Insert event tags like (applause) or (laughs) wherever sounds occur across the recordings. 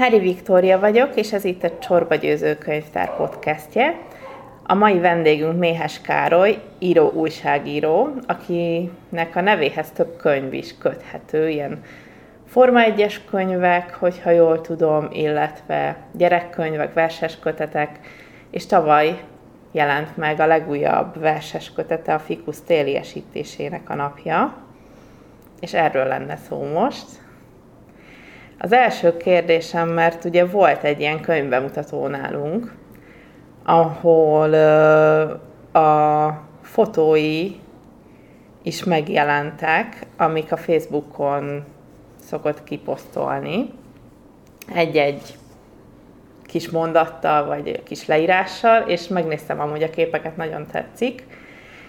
Hári Viktória vagyok, és ez itt a Csorba Győző Könyvtár podcastje. A mai vendégünk Méhes Károly, író, újságíró, akinek a nevéhez több könyv is köthető, ilyen Forma 1-es könyvek, hogyha jól tudom, illetve gyerekkönyvek, verses kötetek, és tavaly jelent meg a legújabb verses kötete, a Fikusz téliesítésének a napja, és erről lenne szó most. Az első kérdésem, mert ugye volt egy ilyen könyvbemutató nálunk, ahol a fotói is megjelentek, amik a Facebookon szokott kiposztolni. Egy-egy kis mondattal, vagy kis leírással, és megnéztem amúgy a képeket, nagyon tetszik.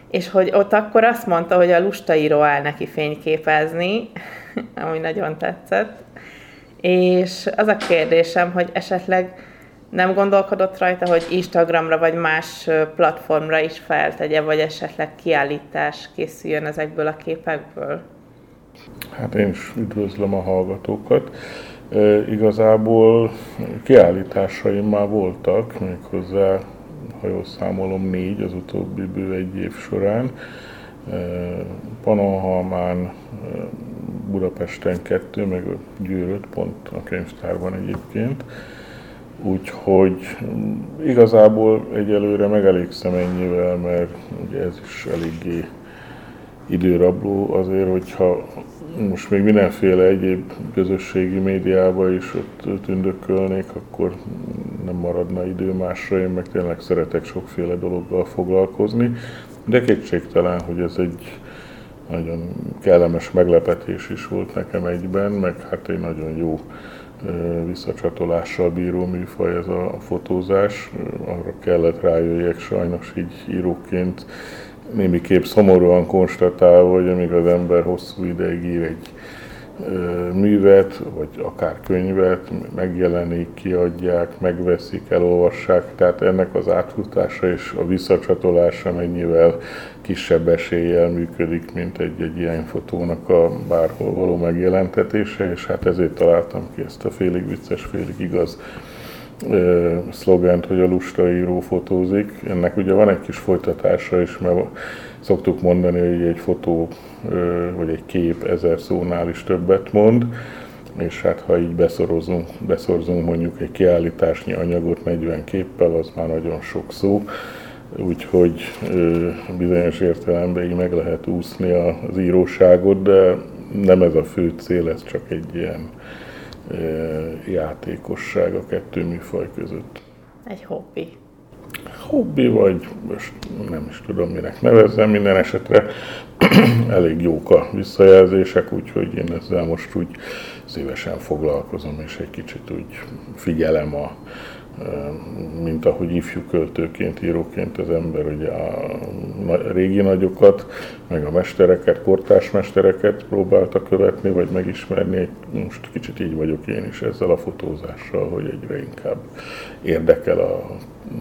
És hogy ott akkor azt mondta, hogy a lustaíró áll neki fényképezni, (laughs) ami nagyon tetszett. És az a kérdésem, hogy esetleg nem gondolkodott rajta, hogy Instagramra vagy más platformra is feltegye, vagy esetleg kiállítás készüljön ezekből a képekből? Hát én is üdvözlöm a hallgatókat. E, igazából kiállításaim már voltak, méghozzá, ha jól számolom, négy az utóbbi bő egy év során. E, Panonhalmán, Budapesten kettő, meg Győröt, pont a könyvtárban egyébként. Úgyhogy mm, igazából egyelőre megelégszem ennyivel, mert ugye ez is eléggé időrabló azért, hogyha most még mindenféle egyéb közösségi médiába is ott tündökölnék, akkor nem maradna idő másra, én meg tényleg szeretek sokféle dologgal foglalkozni, de kétségtelen, hogy ez egy nagyon kellemes meglepetés is volt nekem egyben, meg hát egy nagyon jó visszacsatolással bíró műfaj ez a fotózás. Arra kellett rájöjjek sajnos így íróként, némiképp szomorúan konstatálva, hogy amíg az ember hosszú ideig ír egy művet, vagy akár könyvet, megjelenik, kiadják, megveszik, elolvassák, tehát ennek az átfutása és a visszacsatolása mennyivel kisebb eséllyel működik, mint egy-egy ilyen fotónak a bárhol való megjelentetése, és hát ezért találtam ki ezt a félig vicces, félig igaz szlogent, hogy a lusta író fotózik. Ennek ugye van egy kis folytatása is, mert szoktuk mondani, hogy egy fotó vagy egy kép ezer szónál is többet mond, és hát ha így beszorozunk, beszorzunk mondjuk egy kiállításnyi anyagot 40 képpel, az már nagyon sok szó, úgyhogy bizonyos értelemben így meg lehet úszni az íróságot, de nem ez a fő cél, ez csak egy ilyen játékosság a kettő műfaj között. Egy hobbi. Hobbi, vagy most nem is tudom, minek nevezzem, minden esetre (clears throat) elég jók a visszajelzések, úgyhogy én ezzel most úgy szívesen foglalkozom, és egy kicsit úgy figyelem a, mint ahogy ifjú költőként, íróként az ember ugye a régi nagyokat, meg a mestereket, kortás mestereket próbálta követni, vagy megismerni. Most kicsit így vagyok én is ezzel a fotózással, hogy egyre inkább érdekel a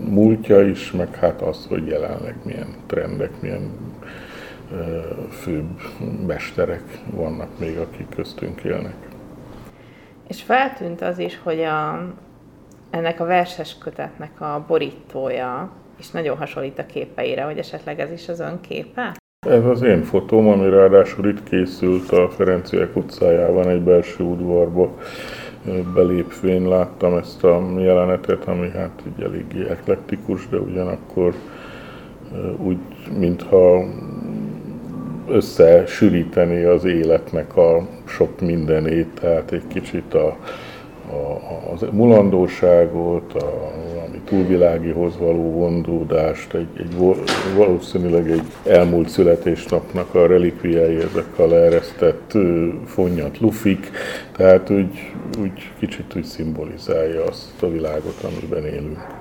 múltja is, meg hát az, hogy jelenleg milyen trendek, milyen főbb mesterek vannak még, akik köztünk élnek. És feltűnt az is, hogy a, ennek a verses kötetnek a borítója és nagyon hasonlít a képeire, hogy esetleg ez is az ön képe? Ez az én fotóm, ami ráadásul itt készült a Ferenciek utcájában egy belső udvarba belépvén láttam ezt a jelenetet, ami hát így eléggé eklektikus, de ugyanakkor úgy, mintha összesűríteni az életnek a sok mindenét, tehát egy kicsit a, a, az mulandóságot, a valami túlvilágihoz való vonzódást, egy, egy, valószínűleg egy elmúlt születésnapnak a relikviái, ezek a leeresztett fonnyat lufik, tehát úgy, úgy kicsit úgy szimbolizálja azt a világot, amiben élünk.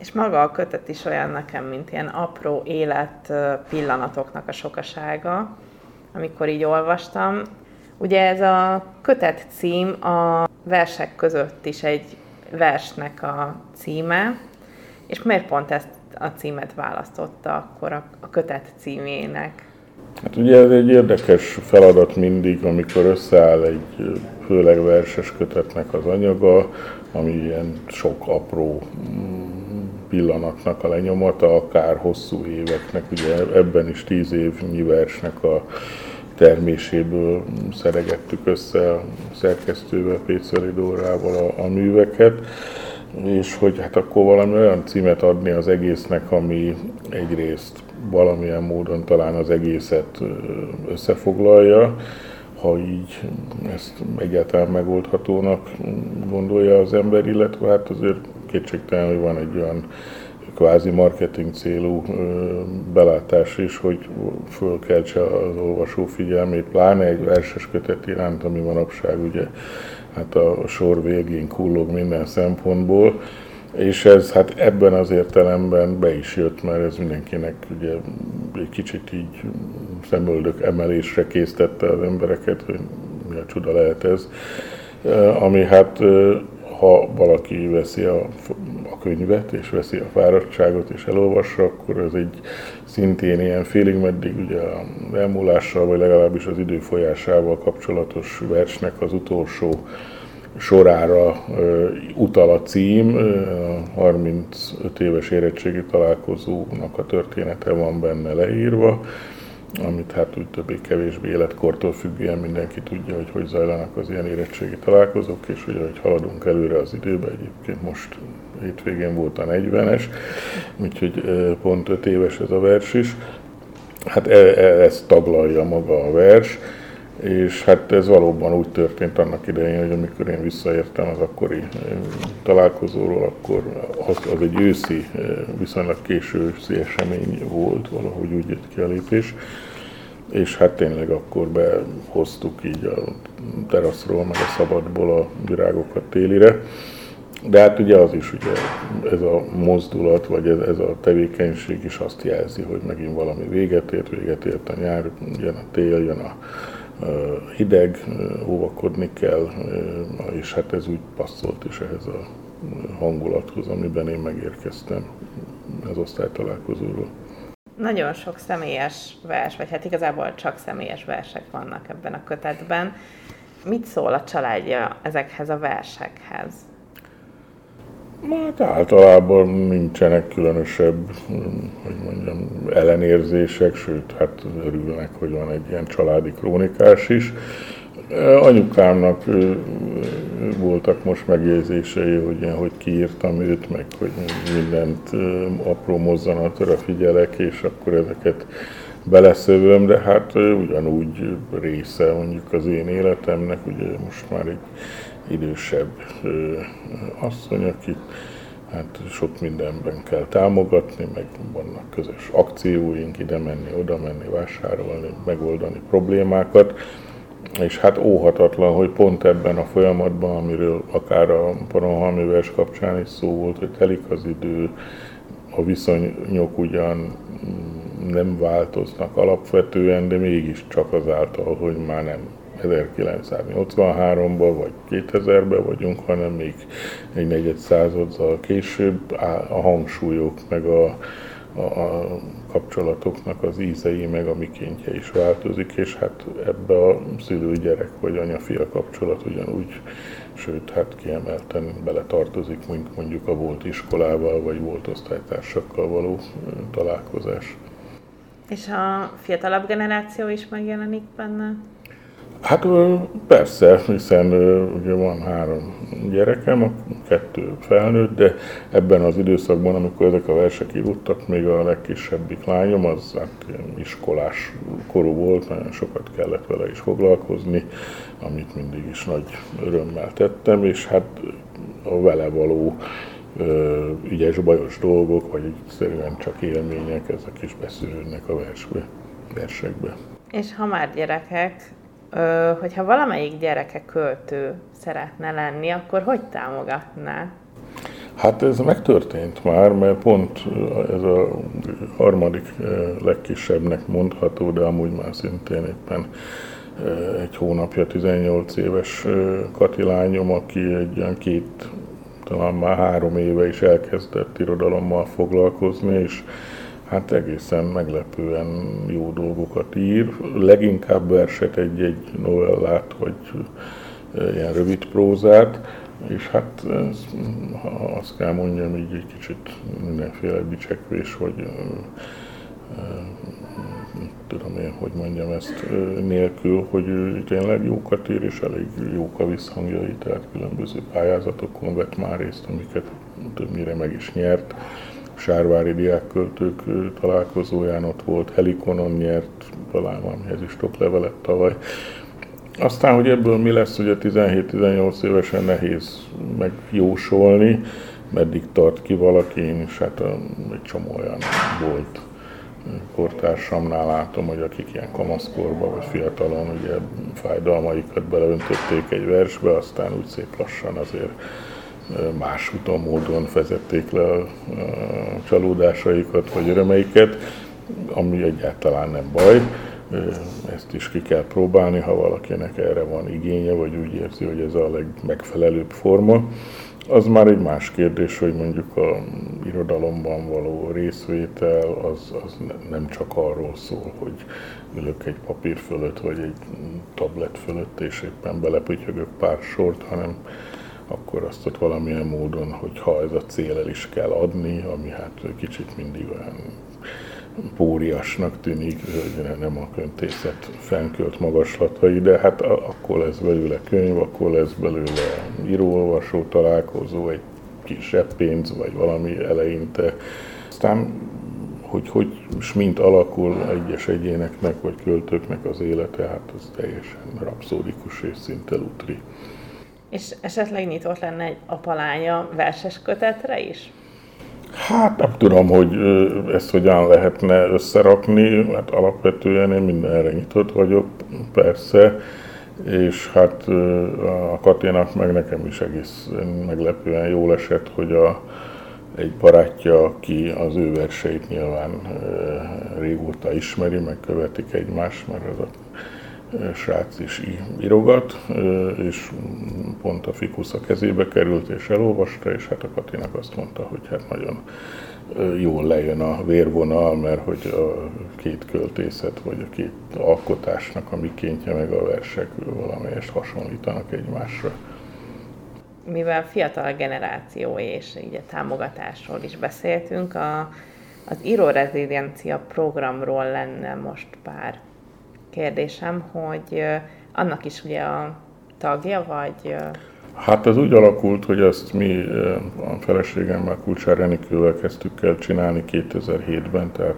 És maga a kötet is olyan nekem, mint ilyen apró élet pillanatoknak a sokasága, amikor így olvastam. Ugye ez a kötet cím a versek között is egy versnek a címe, és miért pont ezt a címet választotta akkor a, kötet címének? Hát ugye ez egy érdekes feladat mindig, amikor összeáll egy főleg verses kötetnek az anyaga, ami ilyen sok apró mm, pillanatnak a lenyomata, akár hosszú éveknek, ugye ebben is tíz évnyi versnek a terméséből szeregettük össze a szerkesztővel, Péceli Dórával a, a műveket, és hogy hát akkor valami olyan címet adni az egésznek, ami egyrészt valamilyen módon talán az egészet összefoglalja, ha így ezt egyáltalán megoldhatónak gondolja az ember, illetve hát azért kétségtelen, hogy van egy olyan kvázi marketing célú belátás is, hogy fölkeltse az olvasó figyelmét, pláne egy verses kötet iránt, ami manapság ugye hát a sor végén kullog minden szempontból, és ez hát ebben az értelemben be is jött, mert ez mindenkinek ugye egy kicsit így szemöldök emelésre késztette az embereket, hogy mi a csuda lehet ez. Ami hát ha valaki veszi a, a könyvet, és veszi a fáradtságot, és elolvassa, akkor ez egy szintén ilyen félig meddig ugye a elmúlással, vagy legalábbis az idő folyásával kapcsolatos versnek az utolsó sorára utal a cím, a 35 éves érettségi találkozónak a története van benne leírva, amit hát úgy többé-kevésbé életkortól függően mindenki tudja, hogy hogy zajlanak az ilyen érettségi találkozók, és hogy ahogy haladunk előre az időbe, egyébként most hétvégén volt a 40-es, úgyhogy pont 5 éves ez a vers is. Hát e, e, ezt taglalja maga a vers, és hát ez valóban úgy történt annak idején, hogy amikor én visszaértem az akkori találkozóról, akkor az, az egy őszi, viszonylag késő őszi esemény volt, valahogy úgy jött ki a lépés, és hát tényleg akkor behoztuk így a teraszról, meg a szabadból a virágokat télire. De hát ugye az is, ugye ez a mozdulat, vagy ez, ez a tevékenység is azt jelzi, hogy megint valami véget ért, véget ért a nyár, jön a tél, jön a hideg, óvakodni kell, és hát ez úgy passzolt is ehhez a hangulathoz, amiben én megérkeztem az osztálytalálkozóról. Nagyon sok személyes vers, vagy hát igazából csak személyes versek vannak ebben a kötetben. Mit szól a családja ezekhez a versekhez? Hát általában nincsenek különösebb, hogy mondjam, ellenérzések, sőt, hát örülnek, hogy van egy ilyen családi krónikás is. Anyukámnak voltak most megjegyzései, hogy én hogy kiírtam őt, meg hogy mindent apró mozzanatra figyelek, és akkor ezeket beleszövöm, de hát ugyanúgy része mondjuk az én életemnek, ugye most már egy idősebb asszony, akit hát sok mindenben kell támogatni, meg vannak közös akcióink, ide menni, oda menni, vásárolni, megoldani problémákat, és hát óhatatlan, hogy pont ebben a folyamatban, amiről akár a Paronhalmi vers kapcsán is szó volt, hogy telik az idő, a viszonyok ugyan nem változnak alapvetően, de mégiscsak azáltal, hogy már nem 1983-ban vagy 2000-ben vagyunk, hanem még egy negyed századdal később a hangsúlyok meg a, a, a kapcsolatoknak az ízei meg a mikéntje is változik, és hát ebbe a szülő-gyerek vagy anya-fia kapcsolat ugyanúgy, sőt, hát kiemelten bele tartozik, mint mondjuk a volt iskolával vagy volt osztálytársakkal való találkozás. És a fiatalabb generáció is megjelenik benne? Hát persze, hiszen ugye van három gyerekem, kettő felnőtt, de ebben az időszakban, amikor ezek a versek írottak, még a legkisebbik lányom, az hát iskolás korú volt, nagyon sokat kellett vele is foglalkozni, amit mindig is nagy örömmel tettem, és hát a vele való ügyes-bajos dolgok, vagy egyszerűen csak élmények, ezek is beszűrődnek a versbe, versekbe. És ha már gyerekek, hogyha valamelyik gyereke költő szeretne lenni, akkor hogy támogatná? Hát ez megtörtént már, mert pont ez a harmadik legkisebbnek mondható, de amúgy már szintén éppen egy hónapja 18 éves katilányom, aki egy ilyen két, talán már három éve is elkezdett irodalommal foglalkozni, és hát egészen meglepően jó dolgokat ír, leginkább verset egy-egy novellát, vagy ilyen rövid prózát, és hát ez, azt kell mondjam, így egy kicsit mindenféle bicsekvés, hogy tudom én, hogy mondjam ezt nélkül, hogy ő tényleg jókat ír, és elég jók a visszhangjai, tehát különböző pályázatokon vett már részt, amiket többnyire meg is nyert. Sárvári diákköltők találkozóján ott volt, Helikonon nyert, talán valamihez is levelet tavaly. Aztán, hogy ebből mi lesz, ugye 17-18 évesen nehéz megjósolni, meddig tart ki valaki, és hát egy csomó olyan volt kortársamnál látom, hogy akik ilyen kamaszkorban vagy fiatalon ugye fájdalmaikat beleöntötték egy versbe, aztán úgy szép lassan azért más úton, módon vezették le a csalódásaikat vagy örömeiket, ami egyáltalán nem baj. Ezt is ki kell próbálni, ha valakinek erre van igénye, vagy úgy érzi, hogy ez a legmegfelelőbb forma. Az már egy más kérdés, hogy mondjuk a irodalomban való részvétel az, az nem csak arról szól, hogy ülök egy papír fölött, vagy egy tablet fölött, és éppen belepütyögök pár sort, hanem akkor azt ott valamilyen módon, hogy ha ez a cél el is kell adni, ami hát kicsit mindig olyan póriasnak tűnik, hogy nem a köntészet fenkölt magaslatai, de hát akkor lesz belőle könyv, akkor lesz belőle íróolvasó találkozó, egy kisebb pénz, vagy valami eleinte. Aztán hogy hogy és mint alakul egyes egyéneknek vagy költőknek az élete, hát az teljesen rapszódikus és szinte utri. És esetleg nyitott lenne egy apalánya verses kötetre is? Hát nem tudom, hogy ezt hogyan lehetne összerakni, hát alapvetően én mindenre nyitott vagyok, persze, és hát a Katénak meg nekem is egész meglepően jól esett, hogy a, egy barátja, aki az ő verseit nyilván régóta ismeri, meg követik egymást, mert az a srác is írogat, és pont a fikusz a kezébe került és elolvasta, és hát a Katinak azt mondta, hogy hát nagyon jól lejön a vérvonal, mert hogy a két költészet, vagy a két alkotásnak a mikéntje meg a versek valamelyest hasonlítanak egymásra. Mivel fiatal generáció és így a támogatásról is beszéltünk, a, az írórezidencia programról lenne most pár kérdésem, hogy annak is ugye a tagja, vagy... Hát ez úgy alakult, hogy ezt mi a feleségemmel Kulcsár Renikővel kezdtük el csinálni 2007-ben, tehát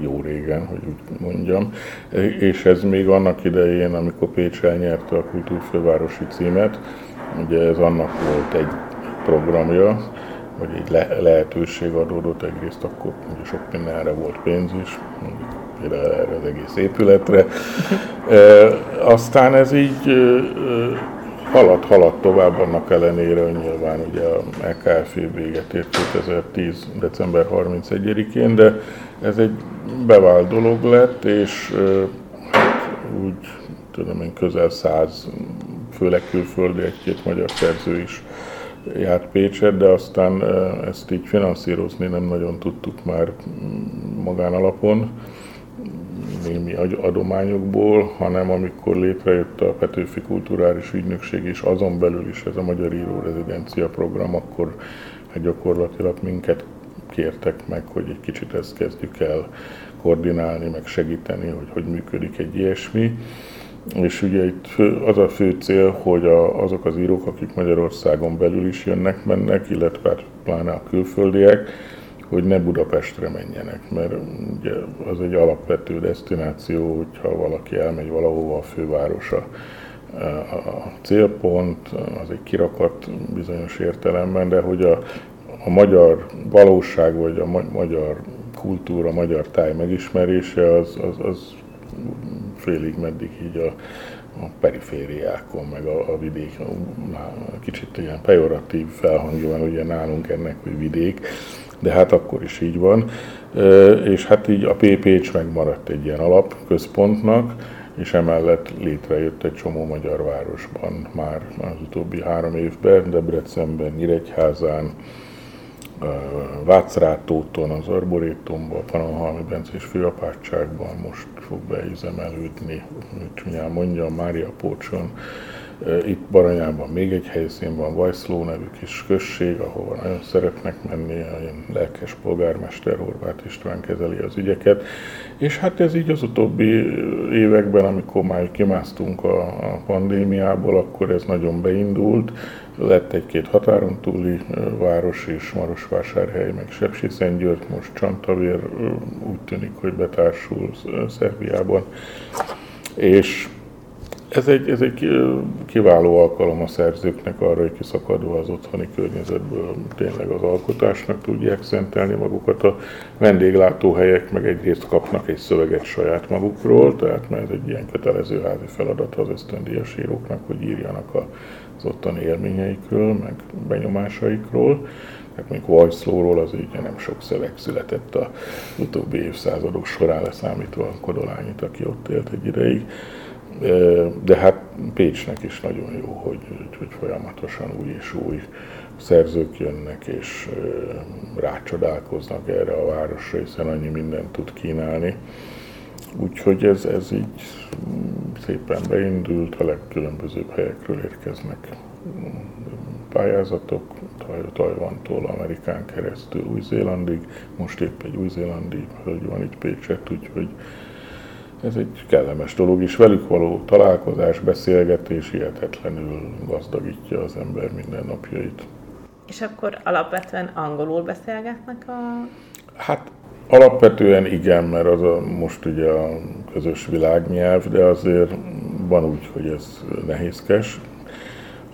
jó régen, hogy úgy mondjam, és ez még annak idején, amikor Pécs elnyerte a kultúrfővárosi címet, ugye ez annak volt egy programja, hogy egy le- lehetőség adódott egyrészt, akkor ugye sok mindenre volt pénz is, például erre az egész épületre. Aztán ez így haladt, haladt tovább annak ellenére, hogy nyilván ugye a LKF véget ért 2010. december 31-én, de ez egy bevált dolog lett, és hát úgy tudom én közel száz, főleg külföldi egy-két magyar szerző is járt Pécset, de aztán ezt így finanszírozni nem nagyon tudtuk már magánalapon némi adományokból, hanem amikor létrejött a Petőfi Kulturális Ügynökség, és azon belül is ez a Magyar Író Rezidencia program, akkor gyakorlatilag minket kértek meg, hogy egy kicsit ezt kezdjük el koordinálni, meg segíteni, hogy hogy működik egy ilyesmi. És ugye itt az a fő cél, hogy a, azok az írók, akik Magyarországon belül is jönnek, mennek, illetve pláne a külföldiek, hogy ne Budapestre menjenek, mert ugye az egy alapvető destináció, hogyha valaki elmegy valahova a fővárosa. A célpont az egy kirakat bizonyos értelemben, de hogy a, a magyar valóság, vagy a ma- magyar kultúra, a magyar táj megismerése, az, az, az félig meddig így a, a perifériákon, meg a, a vidék, kicsit ilyen pejoratív felhangja van ugye nálunk ennek, hogy vidék, de hát akkor is így van. És hát így a PPC megmaradt egy ilyen alapközpontnak, és emellett létrejött egy csomó magyar városban már az utóbbi három évben, Debrecenben, Nyíregyházán, Vácrátóton, az Arborétumban, a Panonhalmi Bencés főapátságban most fog beüzemelődni, hogy mondjam, Mária Pócson, itt Baranyában még egy helyszín van, Vajszló nevű kis község, ahova nagyon szeretnek menni, a lelkes polgármester Horváth István kezeli az ügyeket. És hát ez így az utóbbi években, amikor már kimásztunk a pandémiából, akkor ez nagyon beindult. Lett egy-két határon túli város is, Marosvásárhely, meg Sepsiszentgyörgy, most Csantavér úgy tűnik, hogy betársul Szerbiában. És ez egy, ez egy kiváló alkalom a szerzőknek arra, hogy kiszakadva az otthoni környezetből tényleg az alkotásnak tudják szentelni magukat. A vendéglátóhelyek meg egyrészt kapnak egy szöveget saját magukról, tehát mert ez egy ilyen kötelező házi feladat az ösztöndíjas íróknak, hogy írjanak az ottani élményeikről, meg benyomásaikról. Tehát mondjuk Vajszlóról az így nem sok szöveg született az utóbbi évszázadok során leszámítva a Kodolányit, aki ott élt egy ideig. De hát Pécsnek is nagyon jó, hogy, hogy folyamatosan új és új szerzők jönnek és rácsodálkoznak erre a városra, hiszen annyi mindent tud kínálni. Úgyhogy ez, ez így szépen beindult, a legkülönbözőbb helyekről érkeznek pályázatok, Tajvantól Amerikán keresztül Új-Zélandig, most épp egy új-zélandi hölgy van itt Pécset, úgyhogy ez egy kellemes dolog, és velük való találkozás, beszélgetés hihetetlenül gazdagítja az ember mindennapjait. És akkor alapvetően angolul beszélgetnek a... Hát alapvetően igen, mert az a, most ugye a közös világnyelv, de azért van úgy, hogy ez nehézkes,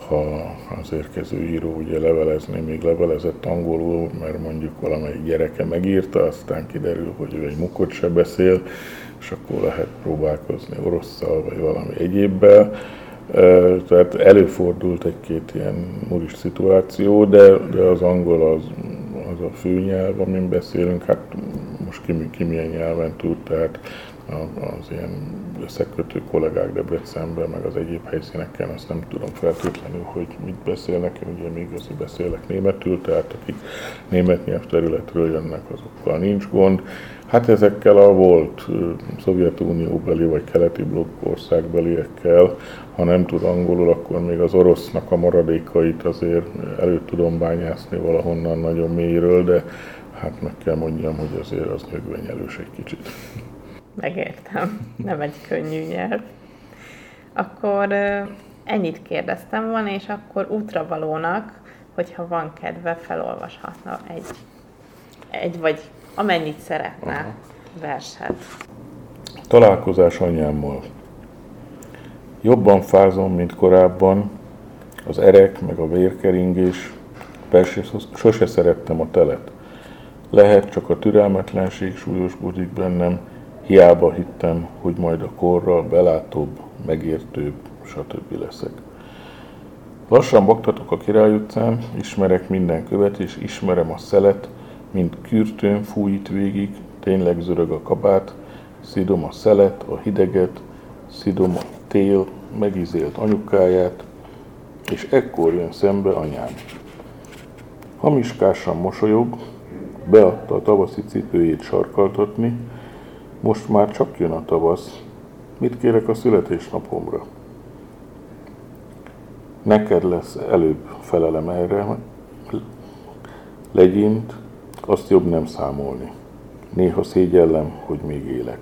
ha az érkező író ugye levelezni, még levelezett angolul, mert mondjuk valamelyik gyereke megírta, aztán kiderül, hogy ő egy mukot se beszél, és akkor lehet próbálkozni orosszal, vagy valami egyébbel. Tehát előfordult egy-két ilyen muris szituáció, de, de az angol az, az a főnyelv, amin beszélünk, hát most ki, ki milyen nyelven tud, tehát az ilyen összekötő kollégák Debrecenben, meg az egyéb helyszíneken, azt nem tudom feltétlenül, hogy mit beszélnek, én ugye még igazi beszélek németül, tehát akik német nyelvterületről jönnek, azokkal nincs gond. Hát ezekkel a volt Szovjetunióbeli vagy keleti blokk országbeliekkel, ha nem tud angolul, akkor még az orosznak a maradékait azért elő tudom bányászni valahonnan nagyon mélyről, de hát meg kell mondjam, hogy azért az nyögvenyelős egy kicsit. Megértem, nem egy könnyű nyelv. Akkor ennyit kérdeztem volna, és akkor útravalónak, hogyha van kedve, felolvashatna egy, egy vagy amennyit szeretne Aha. verset. Találkozás anyámmal. Jobban fázom, mint korábban, az erek meg a vérkeringés, persze sose szerettem a telet. Lehet csak a türelmetlenség súlyosbodik bennem, hiába hittem, hogy majd a korra belátóbb, megértőbb, stb. leszek. Lassan baktatok a Király utcán, ismerek minden követ, és ismerem a szelet, mint kürtőn fújít végig, tényleg zörög a kabát, szidom a szelet, a hideget, szidom a tél, megizélt anyukáját, és ekkor jön szembe anyám. Hamiskásan mosolyog, beadta a tavaszi cipőjét sarkaltatni, most már csak jön a tavasz, mit kérek a születésnapomra? Neked lesz előbb felelem erre, legyint, azt jobb nem számolni. Néha szégyellem, hogy még élek.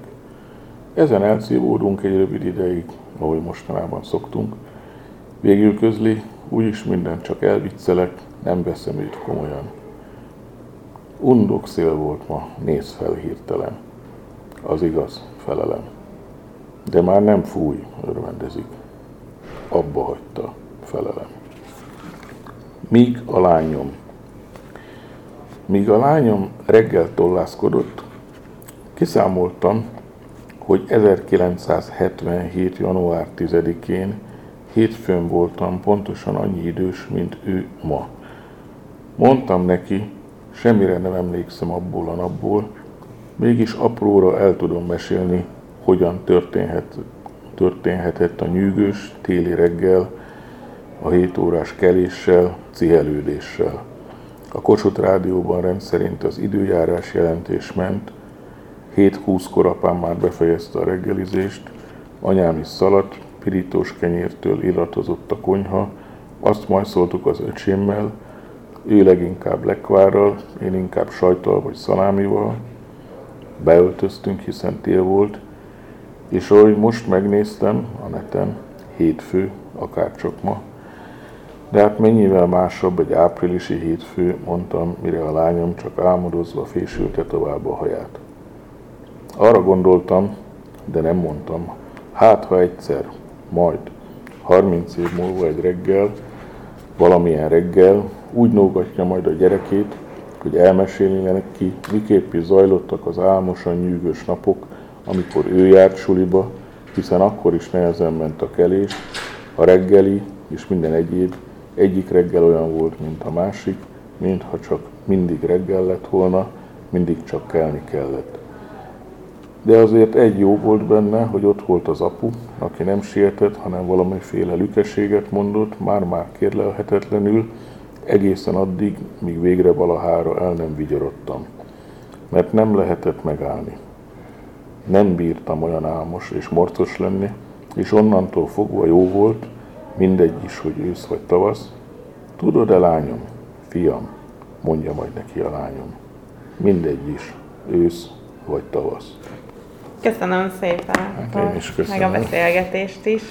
Ezen elszívódunk egy rövid ideig, ahogy mostanában szoktunk. Végül közli, úgyis mindent csak elviccelek, nem veszem őt komolyan. Undok szél volt ma, néz fel hirtelen. Az igaz, felelem. De már nem fúj, örvendezik. Abba hagyta, felelem. Míg a lányom Míg a lányom reggel tollászkodott, kiszámoltam, hogy 1977. január 10-én hétfőn voltam pontosan annyi idős, mint ő ma. Mondtam neki, semmire nem emlékszem abból a napból, mégis apróra el tudom mesélni, hogyan történhet, történhetett a nyűgös téli reggel, a 7 órás keléssel, cihelődéssel. A Kossuth Rádióban rendszerint az időjárás jelentés ment, 7-20-kor apám már befejezte a reggelizést, anyám is szaladt, pirítós kenyértől illatozott a konyha, azt majd szóltuk az öcsémmel, ő leginkább lekvárral, én inkább sajtal vagy szalámival. Beöltöztünk, hiszen tél volt, és ahogy most megnéztem a neten, hétfő, akárcsak ma, de hát mennyivel másabb egy áprilisi hétfő, mondtam, mire a lányom csak álmodozva fésülte tovább a haját. Arra gondoltam, de nem mondtam, hát ha egyszer, majd, 30 év múlva egy reggel, valamilyen reggel úgy nógatja majd a gyerekét, hogy elmeséli neki, miképp is zajlottak az álmosan nyűgös napok, amikor ő járt suliba, hiszen akkor is nehezen ment a kelés, a reggeli és minden egyéb egyik reggel olyan volt, mint a másik, mintha csak mindig reggel lett volna, mindig csak kelni kellett. De azért egy jó volt benne, hogy ott volt az apu, aki nem sietett, hanem valamiféle lükeséget mondott, már-már kérlelhetetlenül, egészen addig, míg végre valahára el nem vigyorodtam. Mert nem lehetett megállni. Nem bírtam olyan álmos és morcos lenni, és onnantól fogva jó volt, mindegy is, hogy ősz vagy tavasz. Tudod-e, lányom, fiam, mondja majd neki a lányom. Mindegy is, ősz vagy tavasz. Köszönöm szépen. Hát én is köszönöm. Meg a beszélgetést is.